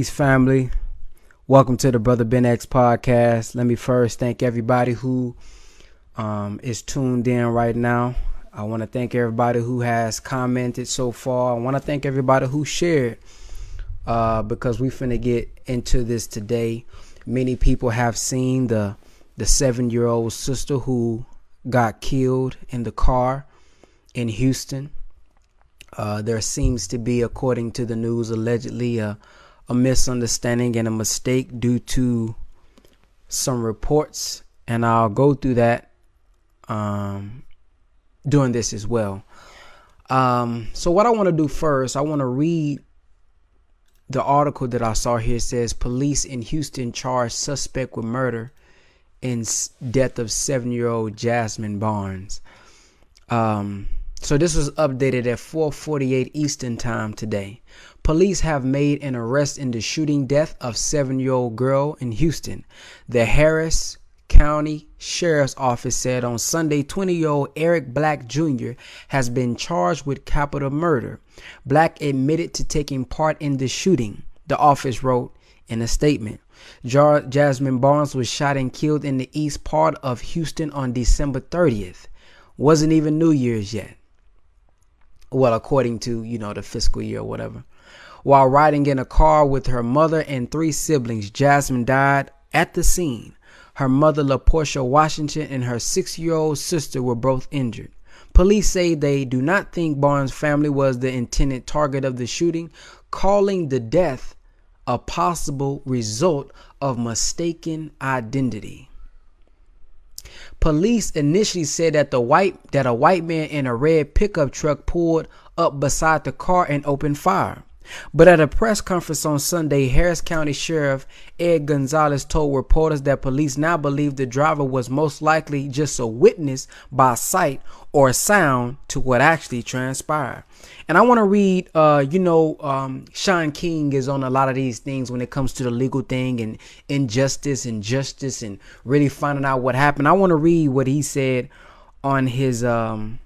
Peace, family. Welcome to the Brother Ben X podcast. Let me first thank everybody who um, is tuned in right now. I want to thank everybody who has commented so far. I want to thank everybody who shared uh, because we finna get into this today. Many people have seen the the seven year old sister who got killed in the car in Houston. Uh, there seems to be, according to the news, allegedly a, a misunderstanding and a mistake due to some reports, and I'll go through that um, doing this as well. Um, so, what I want to do first, I want to read the article that I saw here. Says police in Houston charge suspect with murder in death of seven-year-old Jasmine Barnes. Um, so this was updated at 4:48 Eastern Time today. Police have made an arrest in the shooting death of 7-year-old girl in Houston. The Harris County Sheriff's Office said on Sunday 20-year-old Eric Black Jr. has been charged with capital murder. Black admitted to taking part in the shooting, the office wrote in a statement. Jar- Jasmine Barnes was shot and killed in the east part of Houston on December 30th. Wasn't even New Year's yet. Well, according to, you know, the fiscal year or whatever. While riding in a car with her mother and three siblings, Jasmine died at the scene. Her mother, LaPortia Washington, and her six year old sister were both injured. Police say they do not think Barnes' family was the intended target of the shooting, calling the death a possible result of mistaken identity. Police initially said that the white that a white man in a red pickup truck pulled up beside the car and opened fire. But at a press conference on Sunday, Harris County Sheriff Ed Gonzalez told reporters that police now believe the driver was most likely just a witness by sight or sound to what actually transpired. And I want to read, uh, you know, um, Shaun King is on a lot of these things when it comes to the legal thing and injustice and justice and really finding out what happened. I want to read what he said on his um,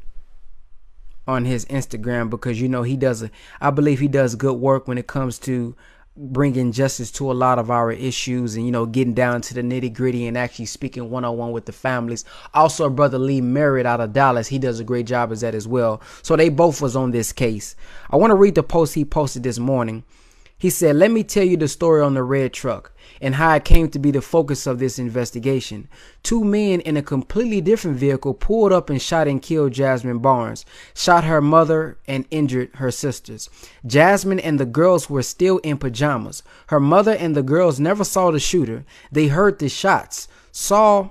on his Instagram because you know he does a, I believe he does good work when it comes to bringing justice to a lot of our issues and you know getting down to the nitty gritty and actually speaking one on one with the families. Also, brother Lee Merritt out of Dallas, he does a great job as that as well. So they both was on this case. I want to read the post he posted this morning. He said, Let me tell you the story on the red truck and how it came to be the focus of this investigation. Two men in a completely different vehicle pulled up and shot and killed Jasmine Barnes, shot her mother, and injured her sisters. Jasmine and the girls were still in pajamas. Her mother and the girls never saw the shooter. They heard the shots, saw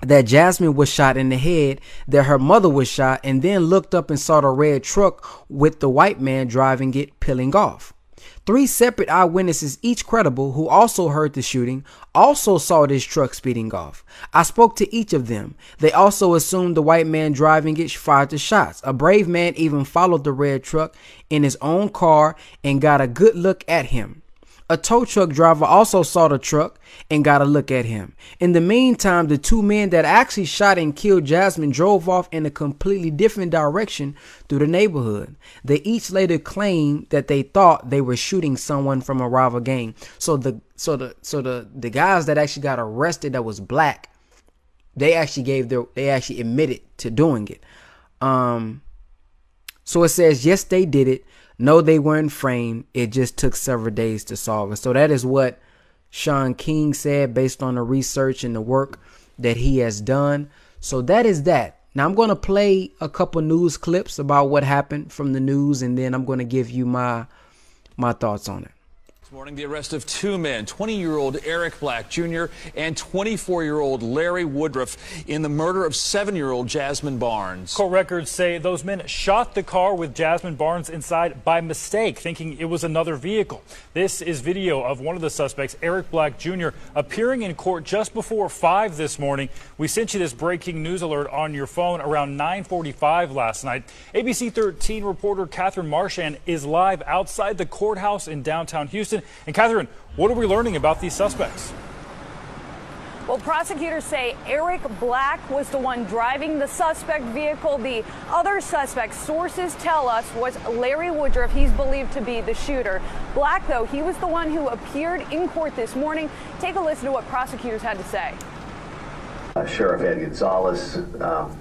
that Jasmine was shot in the head, that her mother was shot, and then looked up and saw the red truck with the white man driving it peeling off. Three separate eyewitnesses, each credible, who also heard the shooting, also saw this truck speeding off. I spoke to each of them. They also assumed the white man driving it fired the shots. A brave man even followed the red truck in his own car and got a good look at him. A tow truck driver also saw the truck and got a look at him. In the meantime, the two men that actually shot and killed Jasmine drove off in a completely different direction through the neighborhood. They each later claimed that they thought they were shooting someone from a rival gang. So the so the so the the guys that actually got arrested that was black, they actually gave their they actually admitted to doing it. Um so it says yes they did it no, they weren't framed. It just took several days to solve it. So that is what Shaun King said based on the research and the work that he has done. So that is that. Now I'm going to play a couple news clips about what happened from the news and then I'm going to give you my my thoughts on it morning, the arrest of two men, 20-year-old Eric Black Jr. and 24-year-old Larry Woodruff in the murder of 7-year-old Jasmine Barnes. Court records say those men shot the car with Jasmine Barnes inside by mistake, thinking it was another vehicle. This is video of one of the suspects, Eric Black Jr., appearing in court just before 5 this morning. We sent you this breaking news alert on your phone around 9:45 last night. ABC 13 reporter Catherine Marchand is live outside the courthouse in downtown Houston. And Catherine, what are we learning about these suspects? Well, prosecutors say Eric Black was the one driving the suspect vehicle. The other suspect, sources tell us, was Larry Woodruff. He's believed to be the shooter. Black, though, he was the one who appeared in court this morning. Take a listen to what prosecutors had to say. Uh, Sheriff Ed Gonzalez um,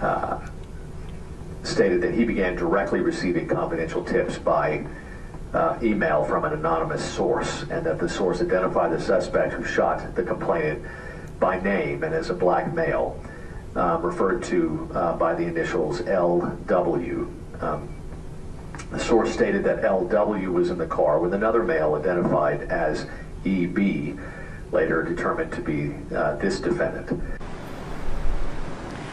uh, stated that he began directly receiving confidential tips by uh, email from an anonymous source, and that the source identified the suspect who shot the complainant by name and as a black male, um, referred to uh, by the initials LW. Um, the source stated that LW was in the car with another male identified as EB, later determined to be uh, this defendant.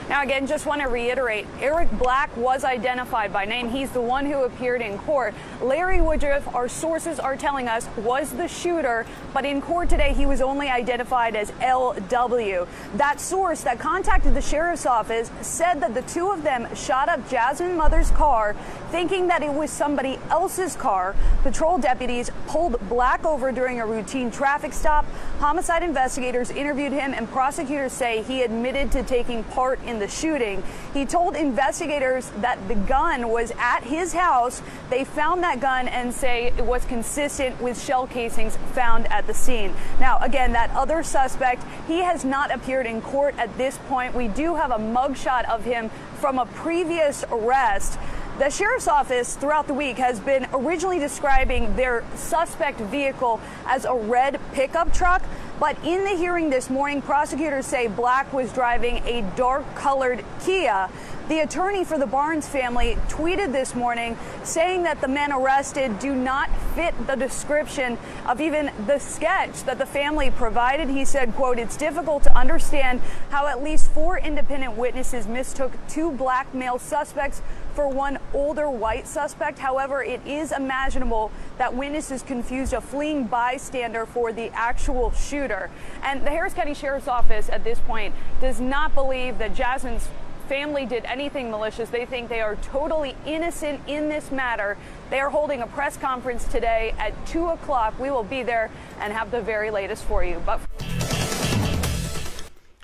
Now, again, just want to reiterate Eric Black was identified by name. He's the one who appeared in court. Larry Woodruff, our sources are telling us, was the shooter, but in court today, he was only identified as LW. That source that contacted the sheriff's office said that the two of them shot up Jazmine Mother's car, thinking that it was somebody else's car. Patrol deputies pulled Black over during a routine traffic stop. Homicide investigators interviewed him, and prosecutors say he admitted to taking part in the shooting. He told investigators that the gun was at his house. They found that gun and say it was consistent with shell casings found at the scene. Now, again, that other suspect, he has not appeared in court at this point. We do have a mugshot of him from a previous arrest. The sheriff's office throughout the week has been originally describing their suspect vehicle as a red pickup truck. But in the hearing this morning, prosecutors say Black was driving a dark colored Kia. The attorney for the Barnes family tweeted this morning saying that the men arrested do not fit the description of even the sketch that the family provided. He said, quote, it's difficult to understand how at least four independent witnesses mistook two black male suspects for one older white suspect. However, it is imaginable that witnesses confused a fleeing bystander for the actual shooter. And the Harris County Sheriff's Office at this point does not believe that Jasmine's family did anything malicious. They think they are totally innocent in this matter. They are holding a press conference today at 2 o'clock. We will be there and have the very latest for you. But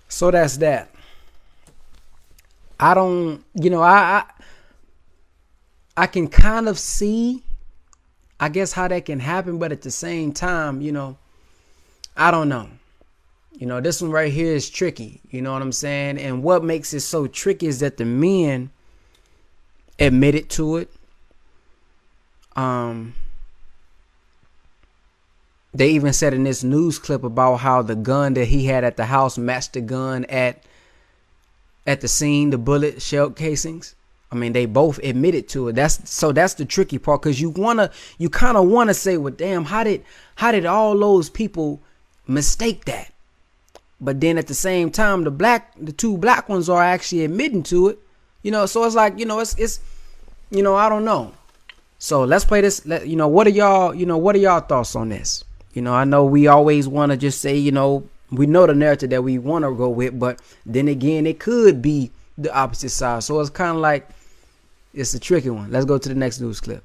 so that's that. I don't, you know, I, I, can kind of see, I guess, how that can happen, but at the same time, you know, I don't know. You know, this one right here is tricky. You know what I'm saying? And what makes it so tricky is that the men admitted to it. Um, they even said in this news clip about how the gun that he had at the house matched the gun at at the scene, the bullet shell casings. I mean, they both admitted to it. That's so that's the tricky part because you wanna, you kind of wanna say, well, damn, how did how did all those people mistake that? But then at the same time, the black, the two black ones are actually admitting to it. You know, so it's like, you know, it's it's, you know, I don't know. So let's play this. Let, you know, what are y'all, you know, what are y'all thoughts on this? You know, I know we always want to just say, you know, we know the narrative that we want to go with, but then again, it could be the opposite side. So it's kind of like it's a tricky one. Let's go to the next news clip.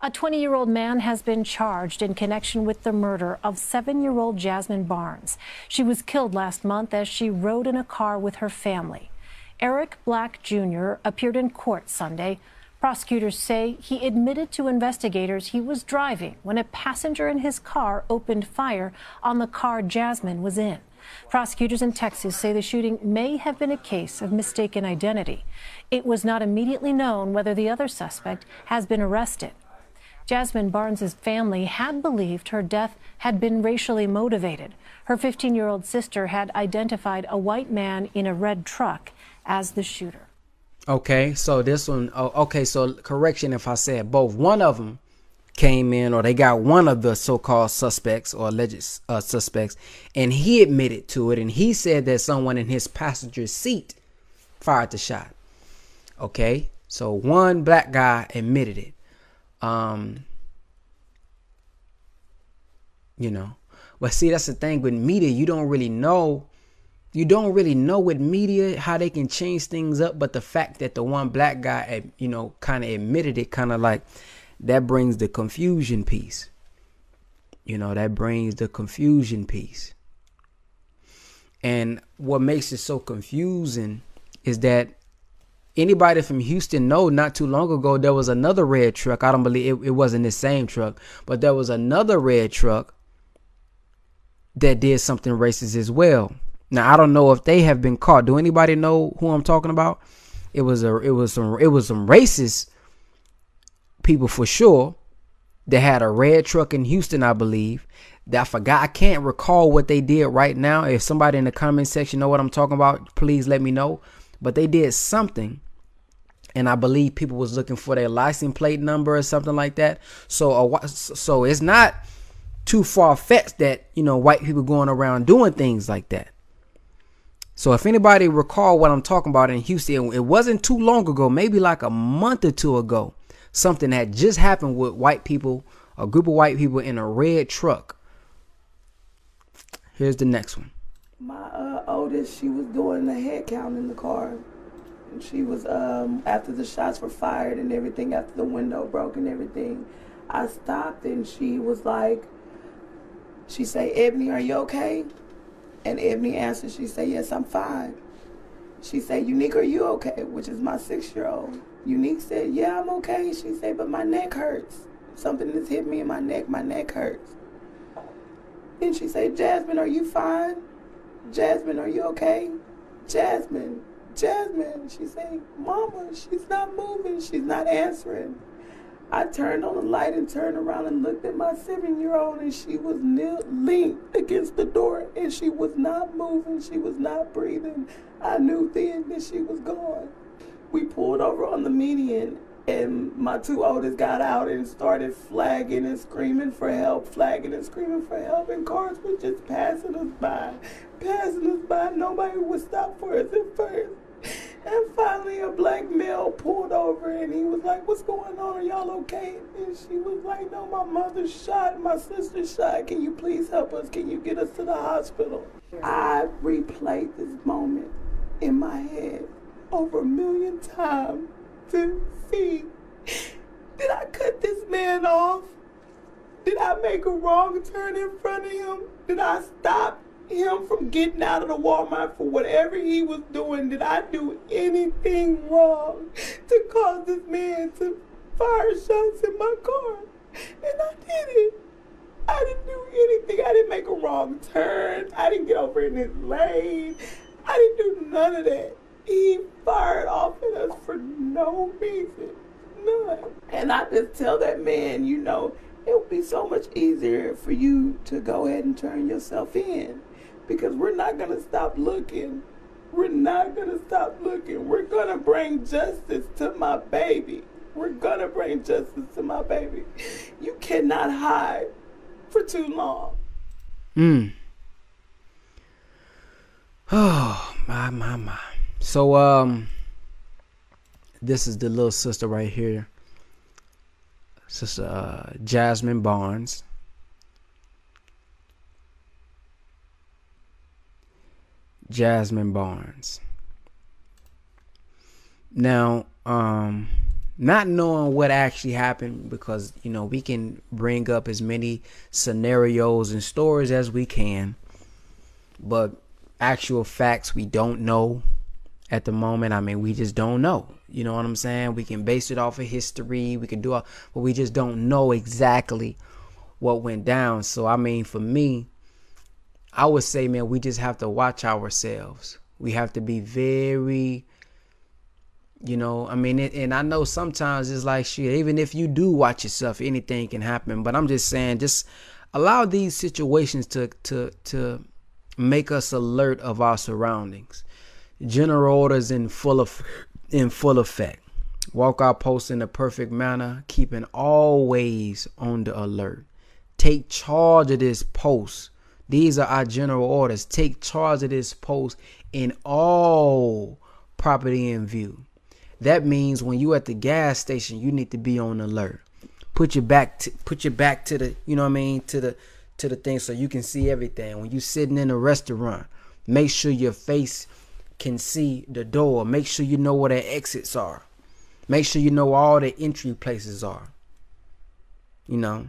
A 20 year old man has been charged in connection with the murder of seven year old Jasmine Barnes. She was killed last month as she rode in a car with her family. Eric Black Jr. appeared in court Sunday. Prosecutors say he admitted to investigators he was driving when a passenger in his car opened fire on the car Jasmine was in. Prosecutors in Texas say the shooting may have been a case of mistaken identity. It was not immediately known whether the other suspect has been arrested. Jasmine Barnes's family had believed her death had been racially motivated. Her 15 year old sister had identified a white man in a red truck as the shooter. Okay, so this one, oh, okay, so correction if I said both. One of them came in, or they got one of the so called suspects or alleged uh, suspects, and he admitted to it, and he said that someone in his passenger seat fired the shot. Okay, so one black guy admitted it. Um, you know, but see, that's the thing with media. You don't really know. You don't really know with media how they can change things up. But the fact that the one black guy, you know, kind of admitted it, kind of like that brings the confusion piece. You know, that brings the confusion piece. And what makes it so confusing is that anybody from Houston know not too long ago there was another red truck. I don't believe it, it wasn't the same truck, but there was another red truck that did something racist as well. Now I don't know if they have been caught. Do anybody know who I'm talking about? It was a it was some it was some racist people for sure that had a red truck in Houston, I believe. That I forgot. I can't recall what they did right now. If somebody in the comment section know what I'm talking about, please let me know. But they did something and I believe people was looking for their license plate number or something like that. So, uh, so it's not too far fetched that you know white people going around doing things like that. So, if anybody recall what I'm talking about in Houston, it wasn't too long ago, maybe like a month or two ago, something that just happened with white people, a group of white people in a red truck. Here's the next one. My uh, oldest, she was doing the head count in the car And she was um, after the shots were fired and everything, after the window broke and everything. I stopped and she was like, she say, Ebony, are you okay? And Ebony answered, she said, yes, I'm fine. She said, Unique, are you okay? Which is my six-year-old. Unique said, yeah, I'm okay. She said, but my neck hurts. Something has hit me in my neck. My neck hurts. And she said, Jasmine, are you fine? Jasmine, are you okay? Jasmine, Jasmine, she's saying, Mama, she's not moving, she's not answering. I turned on the light and turned around and looked at my seven year old, and she was leaned against the door and she was not moving, she was not breathing. I knew then that she was gone. We pulled over on the median, and my two oldest got out and started flagging and screaming for help, flagging and screaming for help, and cars were just passing us by, passing us by. Nobody would stop for us at first. And finally, a black male pulled over and he was like, What's going on? Are y'all okay? And she was like, No, my mother's shot. My sister's shot. Can you please help us? Can you get us to the hospital? I replayed this moment in my head over a million times to see did I cut this man off? Did I make a wrong turn in front of him? Did I stop him from getting out of the Walmart for whatever he was doing. Did I do anything wrong to cause this man to fire shots in my car? And I did it. I didn't do anything. I didn't make a wrong turn. I didn't get over in his lane. I didn't do none of that. He fired off at us for no reason. None. And I just tell that man, you know, it would be so much easier for you to go ahead and turn yourself in because we're not going to stop looking. We're not going to stop looking. We're going to bring justice to my baby. We're going to bring justice to my baby. You cannot hide for too long. Hmm. Oh, my, my, my. So, um, this is the little sister right here. Sister uh, Jasmine Barnes. Jasmine Barnes. Now, um, not knowing what actually happened because you know we can bring up as many scenarios and stories as we can, but actual facts we don't know at the moment. I mean, we just don't know. You know what I'm saying? We can base it off of history. We can do, all, but we just don't know exactly what went down. So I mean, for me, I would say, man, we just have to watch ourselves. We have to be very, you know, I mean, and I know sometimes it's like shit, even if you do watch yourself, anything can happen. But I'm just saying, just allow these situations to to to make us alert of our surroundings. General orders in full of in full effect. Walk our post in a perfect manner, keeping always on the alert. Take charge of this post these are our general orders. Take charge of this post in all property in view. That means when you at the gas station, you need to be on alert. Put your back to, put your back to the, you know what I mean, to the to the thing so you can see everything. When you sitting in a restaurant, make sure your face can see the door. Make sure you know where the exits are. Make sure you know all the entry places are. You know,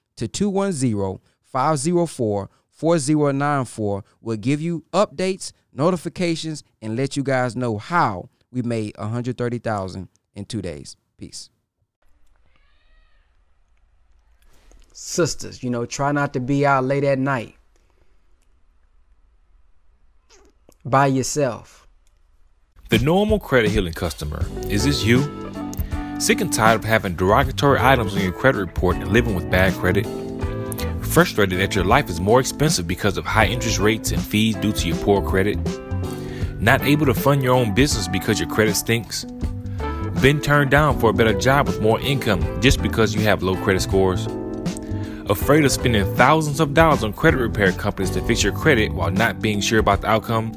to 210 504 4094 will give you updates, notifications, and let you guys know how we made 130,000 in 2 days. Peace. Sisters, you know, try not to be out late at night by yourself. The normal credit healing customer, is this you? Sick and tired of having derogatory items on your credit report and living with bad credit? Frustrated that your life is more expensive because of high interest rates and fees due to your poor credit? Not able to fund your own business because your credit stinks? Been turned down for a better job with more income just because you have low credit scores? Afraid of spending thousands of dollars on credit repair companies to fix your credit while not being sure about the outcome?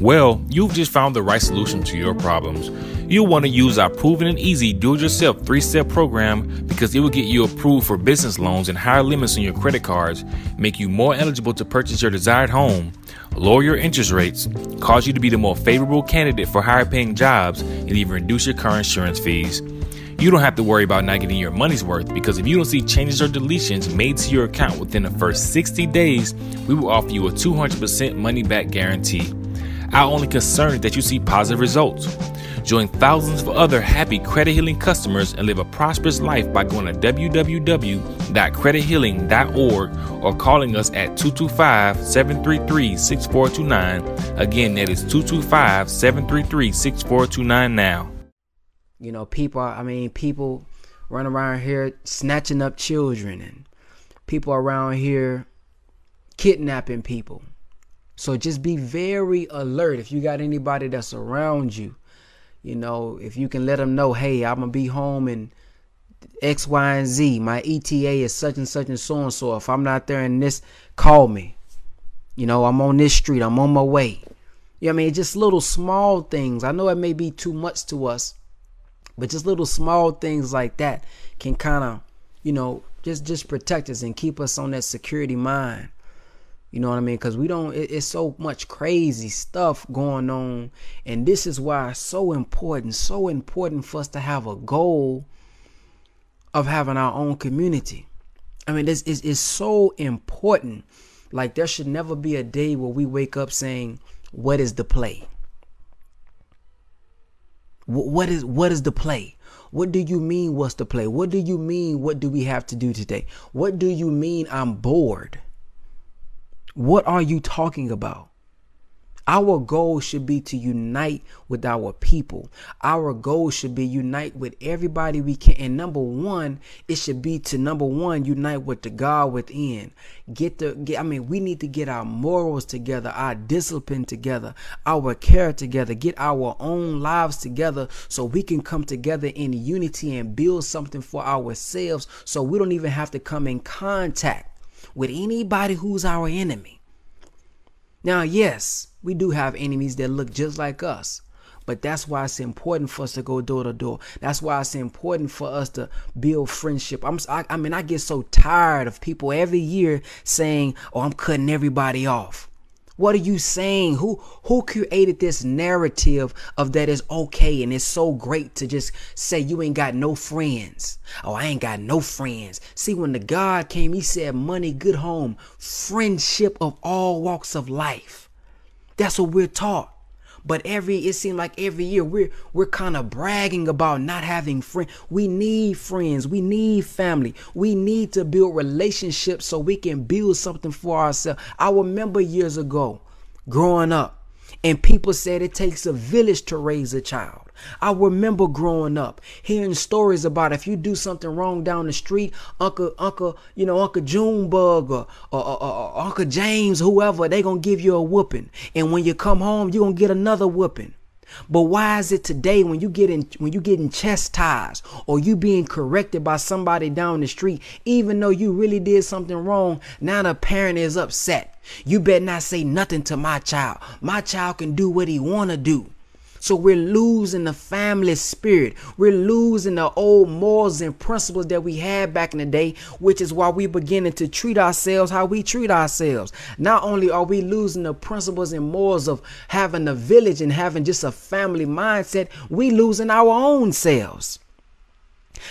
Well, you've just found the right solution to your problems. You'll want to use our proven and easy do it yourself three step program because it will get you approved for business loans and higher limits on your credit cards, make you more eligible to purchase your desired home, lower your interest rates, cause you to be the more favorable candidate for higher paying jobs, and even reduce your car insurance fees. You don't have to worry about not getting your money's worth because if you don't see changes or deletions made to your account within the first 60 days, we will offer you a 200% money back guarantee. Our only concern is that you see positive results. Join thousands of other happy credit healing customers and live a prosperous life by going to www.credithealing.org or calling us at 225 733 6429. Again, that is 225 733 6429 now. You know, people, I mean, people run around here snatching up children and people around here kidnapping people. So just be very alert if you got anybody that's around you you know, if you can let them know, hey, I'm gonna be home and X, Y, and Z. My ETA is such and such and so and so. If I'm not there in this, call me. You know, I'm on this street. I'm on my way. You know I mean? Just little small things. I know it may be too much to us, but just little small things like that can kind of, you know, just just protect us and keep us on that security mind. You know what I mean? Because we don't, it, it's so much crazy stuff going on. And this is why it's so important, so important for us to have a goal of having our own community. I mean, this is it's so important. Like, there should never be a day where we wake up saying, What is the play? What is what is the play? What do you mean what's the play? What do you mean what do we have to do today? What do you mean I'm bored? What are you talking about? Our goal should be to unite with our people. Our goal should be unite with everybody we can. And number one, it should be to number one, unite with the God within. Get the get, I mean, we need to get our morals together, our discipline together, our care together, get our own lives together so we can come together in unity and build something for ourselves so we don't even have to come in contact with anybody who's our enemy. Now, yes, we do have enemies that look just like us. But that's why it's important for us to go door to door. That's why it's important for us to build friendship. I'm, I, I mean, I get so tired of people every year saying, "Oh, I'm cutting everybody off." What are you saying? Who who created this narrative of that is okay and it's so great to just say you ain't got no friends? Oh, I ain't got no friends. See, when the God came, he said money, good home, friendship of all walks of life. That's what we're taught. But every it seemed like every year we're we're kind of bragging about not having friends. We need friends. We need family. We need to build relationships so we can build something for ourselves. I remember years ago growing up and people said it takes a village to raise a child. I remember growing up hearing stories about if you do something wrong down the street, Uncle Uncle, you know, Uncle Junebug or, or, or, or Uncle James, whoever, they gonna give you a whooping. And when you come home, you gonna get another whooping. But why is it today when you get in when you getting chastised or you being corrected by somebody down the street, even though you really did something wrong, now the parent is upset. You better not say nothing to my child. My child can do what he wanna do. So we're losing the family spirit. We're losing the old morals and principles that we had back in the day, which is why we're beginning to treat ourselves how we treat ourselves. Not only are we losing the principles and morals of having a village and having just a family mindset, we losing our own selves.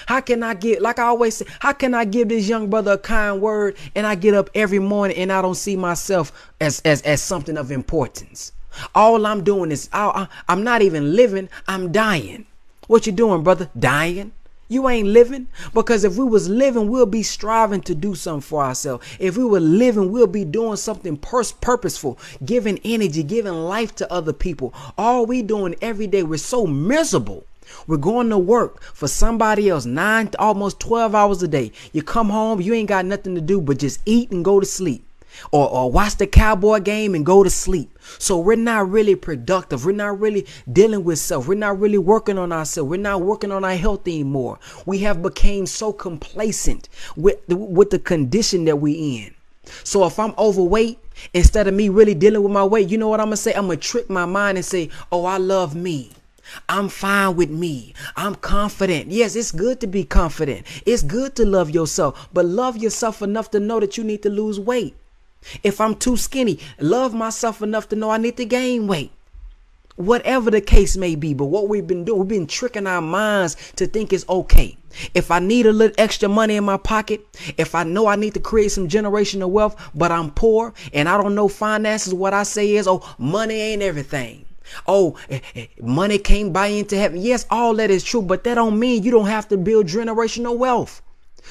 How can I get, like I always say, how can I give this young brother a kind word and I get up every morning and I don't see myself as, as, as something of importance? All I'm doing is I, am not even living, I'm dying. What you doing, brother? Dying? You ain't living because if we was living, we'll be striving to do something for ourselves. If we were living, we'll be doing something purposeful, giving energy, giving life to other people. All we doing every day, we're so miserable. We're going to work for somebody else nine, almost 12 hours a day. You come home, you ain't got nothing to do but just eat and go to sleep or, or watch the cowboy game and go to sleep. So we're not really productive. We're not really dealing with self. We're not really working on ourselves. We're not working on our health anymore. We have become so complacent with with the condition that we're in. So if I'm overweight, instead of me really dealing with my weight, you know what I'm gonna say? I'm gonna trick my mind and say, "Oh, I love me." I'm fine with me. I'm confident. Yes, it's good to be confident. It's good to love yourself, but love yourself enough to know that you need to lose weight. If I'm too skinny, love myself enough to know I need to gain weight. whatever the case may be. But what we've been doing, we've been tricking our minds to think it's okay. If I need a little extra money in my pocket, if I know I need to create some generational wealth, but I'm poor and I don't know finances, what I say is, oh, money ain't everything. Oh, eh, eh, money can't buy into heaven. Yes, all that is true, but that don't mean you don't have to build generational wealth.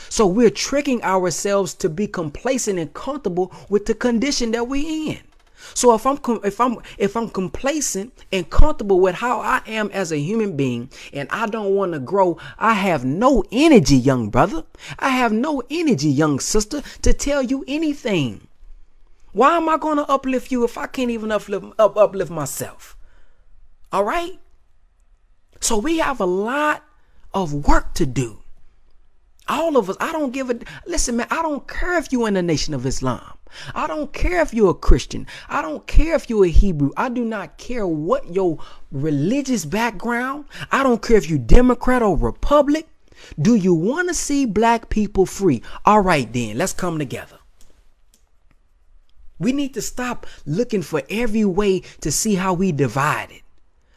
So we're tricking ourselves to be complacent and comfortable with the condition that we're in. So if I'm if I'm if I'm complacent and comfortable with how I am as a human being and I don't want to grow, I have no energy, young brother. I have no energy, young sister, to tell you anything. Why am I going to uplift you if I can't even uplift up, uplift myself? All right? So we have a lot of work to do. All of us, I don't give a listen, man, I don't care if you're in the nation of Islam. I don't care if you're a Christian. I don't care if you're a Hebrew. I do not care what your religious background. I don't care if you're Democrat or Republic. Do you want to see black people free? All right, then, let's come together. We need to stop looking for every way to see how we divide it.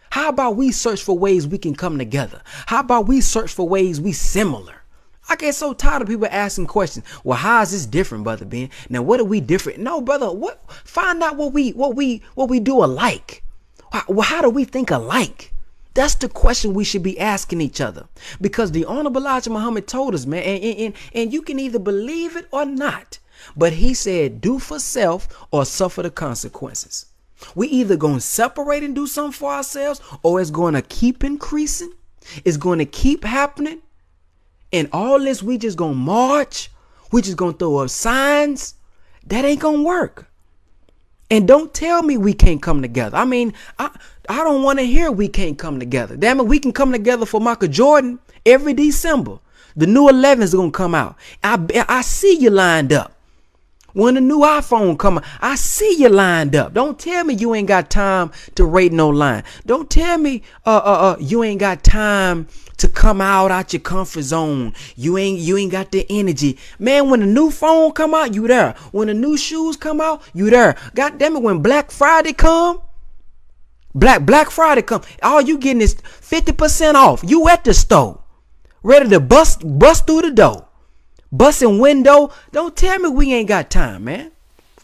How about we search for ways we can come together? How about we search for ways we similar? I get so tired of people asking questions. Well, how is this different, brother Ben? Now, what are we different? No, brother. What? Find out what we what we what we do alike. Well, how do we think alike? That's the question we should be asking each other. Because the Honorable Elijah Muhammad told us, man, and, and, and you can either believe it or not. But he said, do for self or suffer the consequences. We either gonna separate and do something for ourselves, or it's gonna keep increasing. It's gonna keep happening and all this, we just gonna march. We just gonna throw up signs. That ain't gonna work. And don't tell me we can't come together. I mean, I I don't want to hear we can't come together. Damn it, we can come together for Michael Jordan every December. The new 11 is gonna come out. I I see you lined up. When the new iPhone come I see you lined up. Don't tell me you ain't got time to rate no line. Don't tell me uh uh, uh you ain't got time to come out out your comfort zone. You ain't you ain't got the energy. Man, when the new phone come out, you there. When the new shoes come out, you there. God damn it, when Black Friday come, Black Black Friday come, all you getting is 50% off. You at the store. Ready to bust bust through the door. Busting window. Don't tell me we ain't got time, man.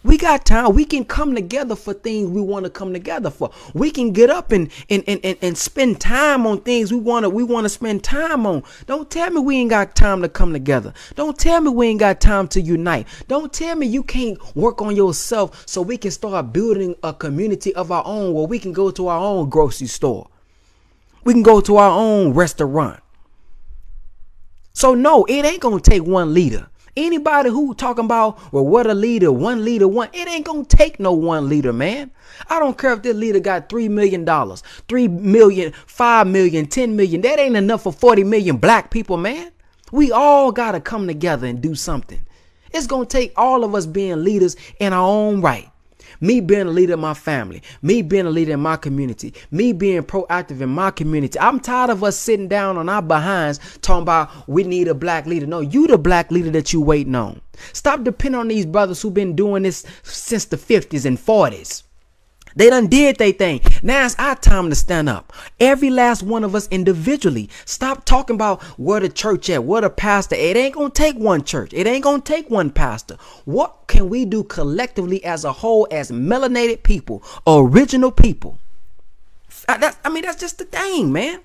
We got time. We can come together for things we want to come together for. We can get up and and, and, and, and spend time on things we want to we want to spend time on. Don't tell me we ain't got time to come together. Don't tell me we ain't got time to unite. Don't tell me you can't work on yourself so we can start building a community of our own where we can go to our own grocery store. We can go to our own restaurant. So no, it ain't gonna take one leader. Anybody who talking about well what a leader, one leader, one, it ain't gonna take no one leader, man. I don't care if this leader got three million dollars, three million, five million, ten million. That ain't enough for 40 million black people, man. We all gotta come together and do something. It's gonna take all of us being leaders in our own right me being a leader in my family, me being a leader in my community, me being proactive in my community. I'm tired of us sitting down on our behinds talking about we need a black leader. No, you the black leader that you waiting on. Stop depending on these brothers who've been doing this since the 50s and 40s. They done did they thing. Now it's our time to stand up. Every last one of us individually. Stop talking about where the church at, where the pastor. It ain't gonna take one church. It ain't gonna take one pastor. What can we do collectively as a whole, as melanated people, original people? I, I mean, that's just the thing, man.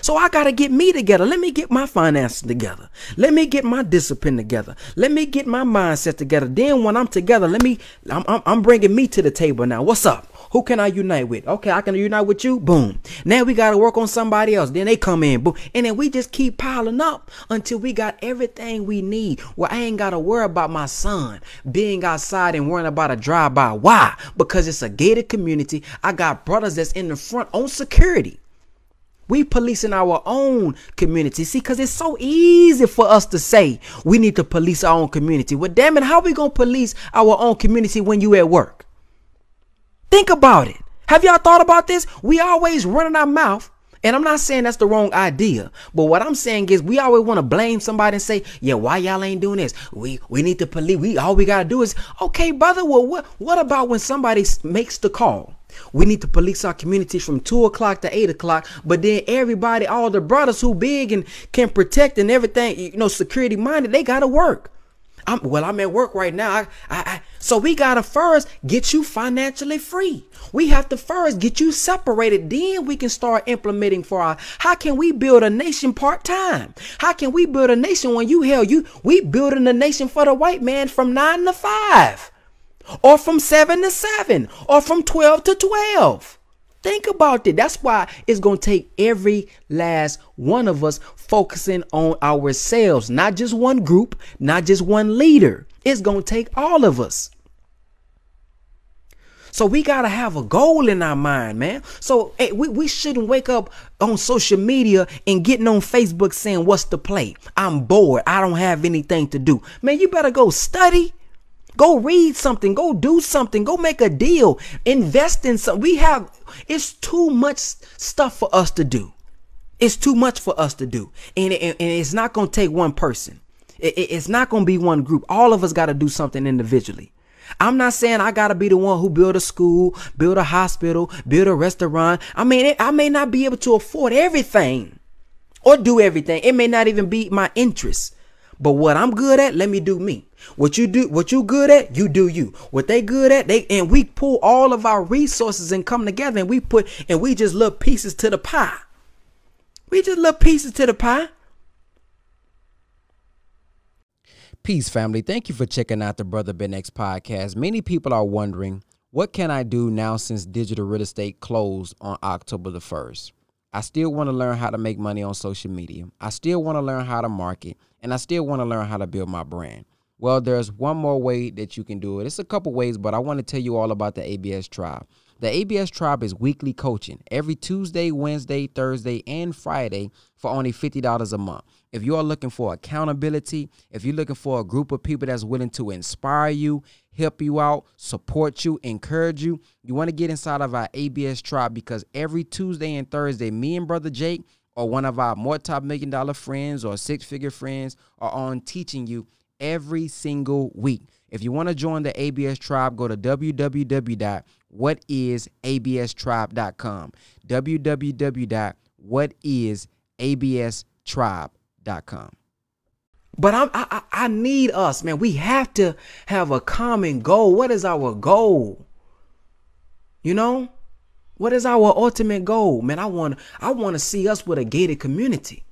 So I got to get me together. Let me get my finances together. Let me get my discipline together. Let me get my mindset together. Then when I'm together, let me, I'm, I'm, I'm bringing me to the table now. What's up? Who can I unite with? Okay, I can unite with you. Boom. Now we got to work on somebody else. Then they come in. Boom. And then we just keep piling up until we got everything we need. Well, I ain't got to worry about my son being outside and worrying about a drive-by. Why? Because it's a gated community. I got brothers that's in the front on security. We policing our own community. See, because it's so easy for us to say we need to police our own community. Well, damn it, how we going to police our own community when you at work? Think about it. Have y'all thought about this? We always running our mouth. And I'm not saying that's the wrong idea, but what I'm saying is we always want to blame somebody and say, "Yeah, why y'all ain't doing this? We we need to police. We all we gotta do is okay, brother. Well, what what about when somebody makes the call? We need to police our communities from two o'clock to eight o'clock. But then everybody, all the brothers who big and can protect and everything, you know, security minded, they gotta work. I'm well, I'm at work right now. I, I, I, so we gotta first get you financially free. We have to first get you separated. Then we can start implementing for our. How can we build a nation part time? How can we build a nation when you hell you? We building a nation for the white man from nine to five, or from seven to seven, or from twelve to twelve. Think about it. That's why it's going to take every last one of us focusing on ourselves, not just one group, not just one leader. It's going to take all of us. So we got to have a goal in our mind, man. So hey, we, we shouldn't wake up on social media and getting on Facebook saying, What's the play? I'm bored. I don't have anything to do. Man, you better go study. Go read something. Go do something. Go make a deal. Invest in something. We have, it's too much stuff for us to do. It's too much for us to do. And, and, and it's not going to take one person. It, it, it's not going to be one group. All of us got to do something individually. I'm not saying I gotta be the one who build a school, build a hospital, build a restaurant. I mean, I may not be able to afford everything or do everything. It may not even be my interest. But what I'm good at, let me do me. What you do, what you good at, you do you. What they good at, they and we pull all of our resources and come together and we put and we just look pieces to the pie. We just look pieces to the pie. Peace, family. Thank you for checking out the Brother Ben X podcast. Many people are wondering, what can I do now since digital real estate closed on October the 1st? I still want to learn how to make money on social media. I still want to learn how to market, and I still want to learn how to build my brand. Well, there's one more way that you can do it. It's a couple ways, but I want to tell you all about the ABS Tribe. The ABS Tribe is weekly coaching every Tuesday, Wednesday, Thursday, and Friday for only $50 a month. If you are looking for accountability, if you're looking for a group of people that's willing to inspire you, help you out, support you, encourage you, you want to get inside of our ABS Tribe because every Tuesday and Thursday, me and Brother Jake or one of our more top million dollar friends or six figure friends are on teaching you every single week. If you want to join the ABS tribe, go to www.whatisaBStribe.com. www.whatisaBStribe.com. But I'm, I, I need us, man. We have to have a common goal. What is our goal? You know, what is our ultimate goal, man? I want, I want to see us with a gated community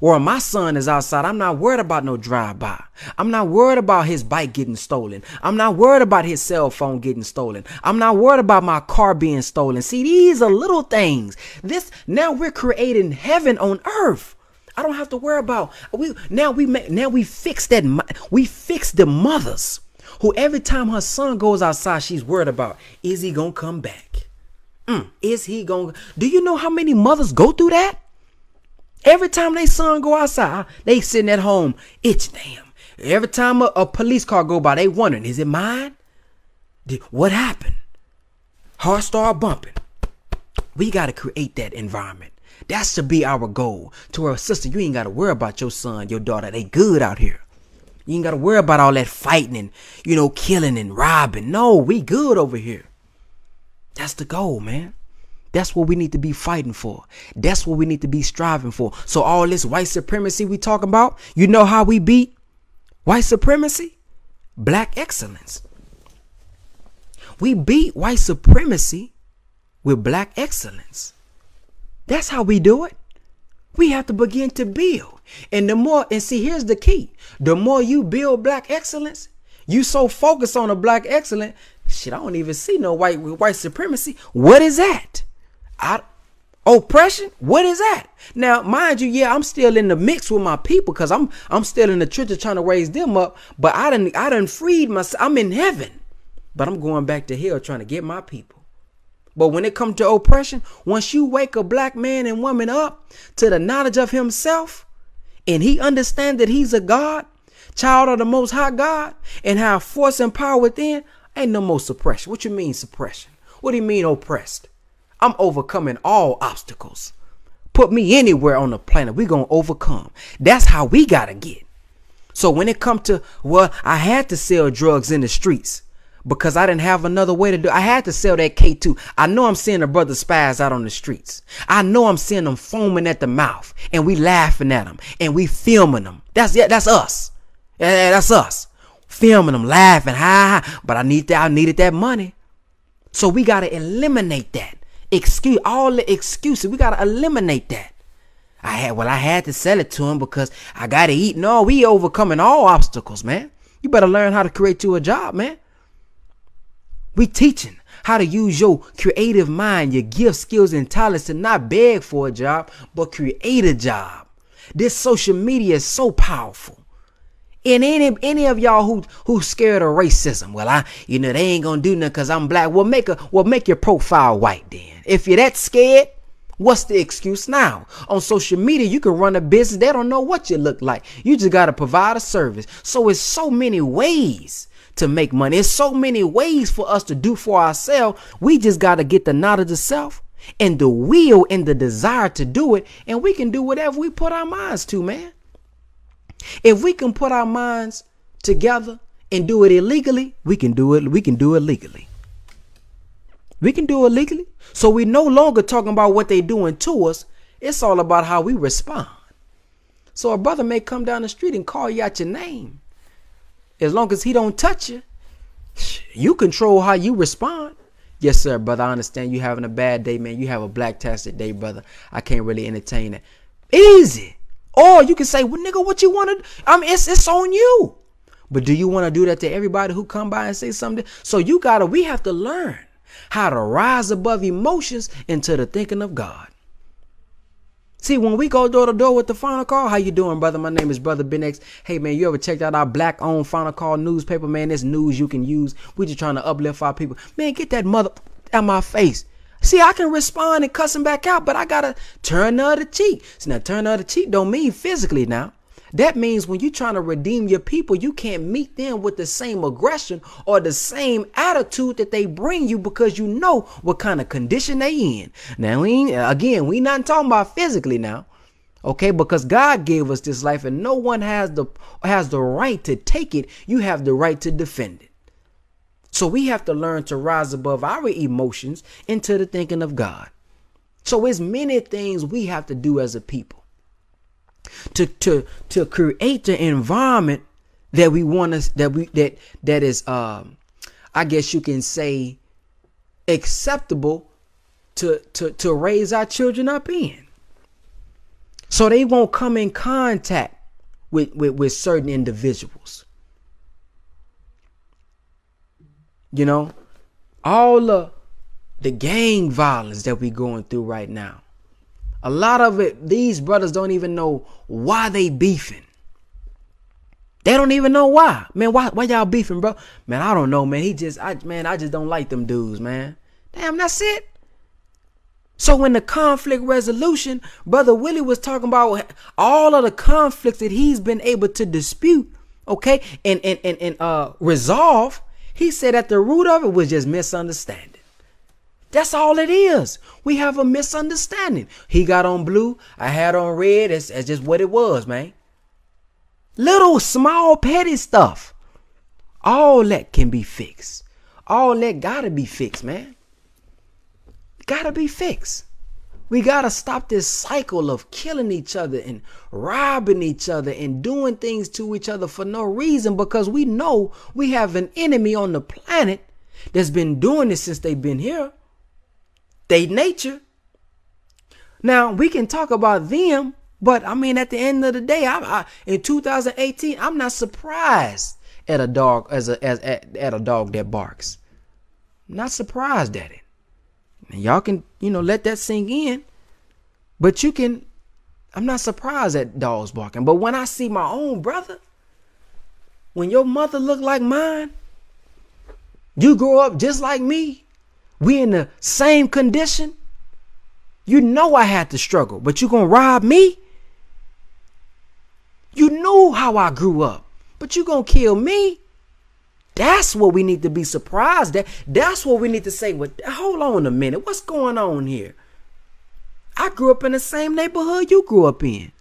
or my son is outside, I'm not worried about no drive-by. I'm not worried about his bike getting stolen. I'm not worried about his cell phone getting stolen. I'm not worried about my car being stolen. See, these are little things. This now we're creating heaven on earth. I don't have to worry about we now we now we fix that we fix the mothers who every time her son goes outside she's worried about is he gonna come back mm, is he gonna do you know how many mothers go through that Every time they son go outside, they sitting at home itch damn. Every time a, a police car go by, they wondering, is it mine? Did, what happened? Heart start bumping. We got to create that environment. That should be our goal. To our sister, you ain't got to worry about your son, your daughter. They good out here. You ain't got to worry about all that fighting and, you know, killing and robbing. No, we good over here. That's the goal, man. That's what we need to be fighting for. That's what we need to be striving for. So all this white supremacy we talking about, you know how we beat white supremacy? Black excellence. We beat white supremacy with black excellence. That's how we do it. We have to begin to build. And the more, and see, here's the key. The more you build black excellence, you so focused on a black excellence, shit, I don't even see no white white supremacy. What is that? I, oppression what is that now mind you yeah i'm still in the mix with my people because i'm i'm still in the church trying to raise them up but i didn't i didn't freed myself i'm in heaven but i'm going back to hell trying to get my people but when it comes to oppression once you wake a black man and woman up to the knowledge of himself and he understand that he's a god child of the most high god and have force and power within ain't no more suppression what you mean suppression what do you mean oppressed I'm overcoming all obstacles. Put me anywhere on the planet, we gonna overcome. That's how we gotta get. So when it come to well, I had to sell drugs in the streets, because I didn't have another way to do. I had to sell that K2. I know I'm seeing the brother spies out on the streets. I know I'm seeing them foaming at the mouth and we laughing at them and we filming them. That's yeah, that's us. Yeah, that's us. Filming them, laughing, ha, ha. But I need that. I needed that money. So we gotta eliminate that. Excuse all the excuses. We gotta eliminate that. I had well, I had to sell it to him because I gotta eat. No, we overcoming all obstacles, man. You better learn how to create you a job, man. We teaching how to use your creative mind, your gift, skills, and talents to not beg for a job, but create a job. This social media is so powerful. And any any of y'all who who scared of racism, well, I you know they ain't gonna do nothing because I'm black. Well, make a well make your profile white then. If you're that scared, what's the excuse now? On social media, you can run a business. They don't know what you look like. You just gotta provide a service. So it's so many ways to make money. There's so many ways for us to do for ourselves. We just gotta get the knowledge of self and the will and the desire to do it, and we can do whatever we put our minds to, man. If we can put our minds together and do it illegally, we can do it. We can do it legally. We can do it legally. So we no longer talking about what they doing to us. It's all about how we respond. So a brother may come down the street and call you out your name. As long as he don't touch you, you control how you respond. Yes, sir, brother. I understand you having a bad day, man. You have a black tastic day, brother. I can't really entertain it. Easy. Or you can say, well, nigga, what you want to I mean, it's, it's on you. But do you want to do that to everybody who come by and say something? So you got to, we have to learn how to rise above emotions into the thinking of God. See, when we go door to door with the final call, how you doing, brother? My name is Brother Ben X. Hey, man, you ever checked out our black-owned final call newspaper, man? This news you can use. We just trying to uplift our people. Man, get that mother out my face. See, I can respond and cuss him back out, but I gotta turn the other cheek. See, now turn the other cheek don't mean physically now. That means when you're trying to redeem your people, you can't meet them with the same aggression or the same attitude that they bring you because you know what kind of condition they in. Now, we again, we not talking about physically now. Okay, because God gave us this life and no one has the has the right to take it. You have the right to defend it. So we have to learn to rise above our emotions into the thinking of God. So it's many things we have to do as a people to to to create the environment that we want us that we that that is um I guess you can say acceptable to to to raise our children up in. So they won't come in contact with with, with certain individuals. You know, all the the gang violence that we going through right now. A lot of it, these brothers don't even know why they beefing. They don't even know why. Man, why why y'all beefing, bro? Man, I don't know, man. He just I man, I just don't like them dudes, man. Damn, that's it. So in the conflict resolution, brother Willie was talking about all of the conflicts that he's been able to dispute, okay, and and and, and uh resolve he said at the root of it was just misunderstanding. That's all it is. We have a misunderstanding. He got on blue, I had on red. That's, that's just what it was, man. Little small petty stuff. All that can be fixed. All that gotta be fixed, man. Gotta be fixed. We got to stop this cycle of killing each other and robbing each other and doing things to each other for no reason because we know we have an enemy on the planet that's been doing this since they've been here. They nature. Now, we can talk about them, but I mean, at the end of the day, I, I in 2018, I'm not surprised at a dog as a as at, at a dog that barks. Not surprised at it. And y'all can, you know, let that sink in. But you can, I'm not surprised at dogs barking. But when I see my own brother, when your mother look like mine, you grow up just like me, we in the same condition, you know I had to struggle, but you gonna rob me? You knew how I grew up, but you gonna kill me? That's what we need to be surprised at. That's what we need to say. Well, hold on a minute. What's going on here? I grew up in the same neighborhood you grew up in.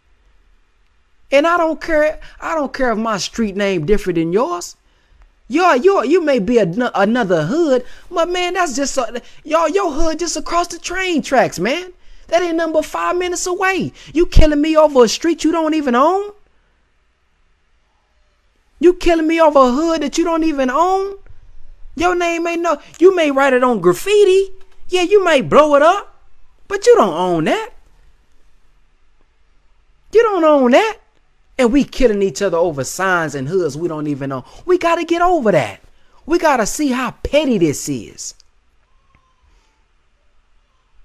And I don't care. I don't care if my street name different than yours. Yo, you you may be a, another hood, but man, that's just a, y'all your hood just across the train tracks, man. That ain't number five minutes away. You killing me over a street you don't even own? You killing me over a hood that you don't even own? Your name ain't no. You may write it on graffiti. Yeah, you may blow it up, but you don't own that. You don't own that. And we killing each other over signs and hoods we don't even know. We got to get over that. We got to see how petty this is.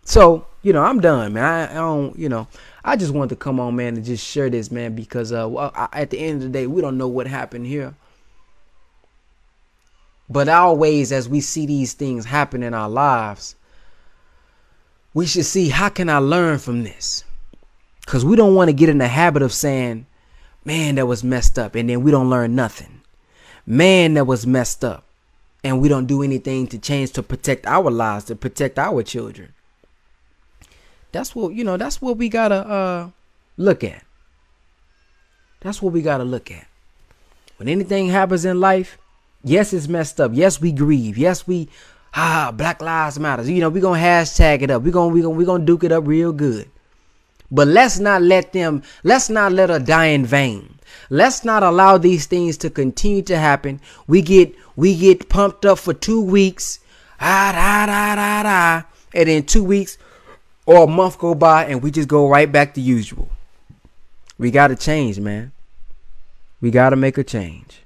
So, you know, I'm done, man. I, I, don't, you know, I just wanted to come on, man, and just share this, man, because uh, well, I, at the end of the day, we don't know what happened here. But always, as we see these things happen in our lives, we should see how can I learn from this? Because we don't want to get in the habit of saying, man, that was messed up, and then we don't learn nothing. Man, that was messed up, and we don't do anything to change to protect our lives, to protect our children. That's what you know. That's what we gotta uh, look at. That's what we gotta look at. When anything happens in life, yes, it's messed up. Yes, we grieve. Yes, we ah Black Lives Matter. You know, we gonna hashtag it up. We gonna we gonna we gonna duke it up real good. But let's not let them, let's not let her die in vain. Let's not allow these things to continue to happen. We get we get pumped up for two weeks, ah da da da da, and then two weeks or a month go by and we just go right back to usual. We gotta change, man. We gotta make a change.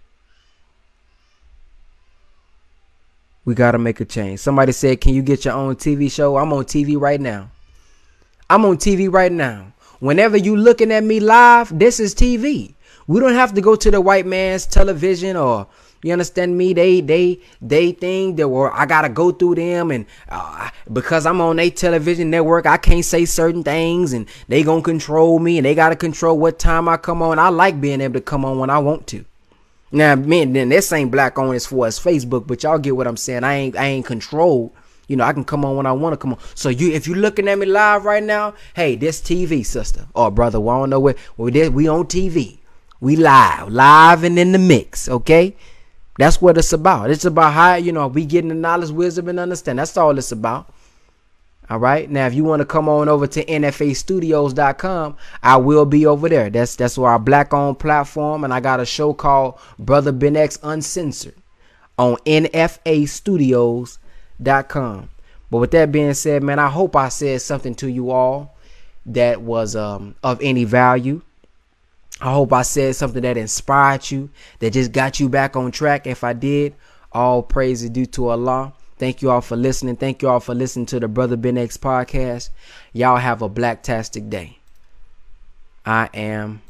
We gotta make a change. Somebody said, Can you get your own TV show? I'm on TV right now. I'm on TV right now. Whenever you looking at me live, this is TV. We don't have to go to the white man's television or you understand me? They they they think that well, I gotta go through them, and uh, because I'm on a television network, I can't say certain things, and they gonna control me, and they gotta control what time I come on. I like being able to come on when I want to. Now, man, then this ain't black on as far as Facebook, but y'all get what I'm saying. I ain't I ain't controlled you know, I can come on when I want to come on. So you, if you're looking at me live right now, hey, this TV, sister or brother. Well, I don't know where. Well, this, we on TV. We live, live and in the mix. Okay, that's what it's about. It's about how you know we getting the knowledge, wisdom, and understand. That's all it's about. All right. Now, if you want to come on over to NFAstudios.com, I will be over there. That's that's our black owned platform, and I got a show called Brother Ben X Uncensored on NFA Studios com. But with that being said, man, I hope I said something to you all that was um, of any value. I hope I said something that inspired you, that just got you back on track. If I did, all praise is due to Allah. Thank you all for listening. Thank you all for listening to the Brother Ben X podcast. Y'all have a blacktastic day. I am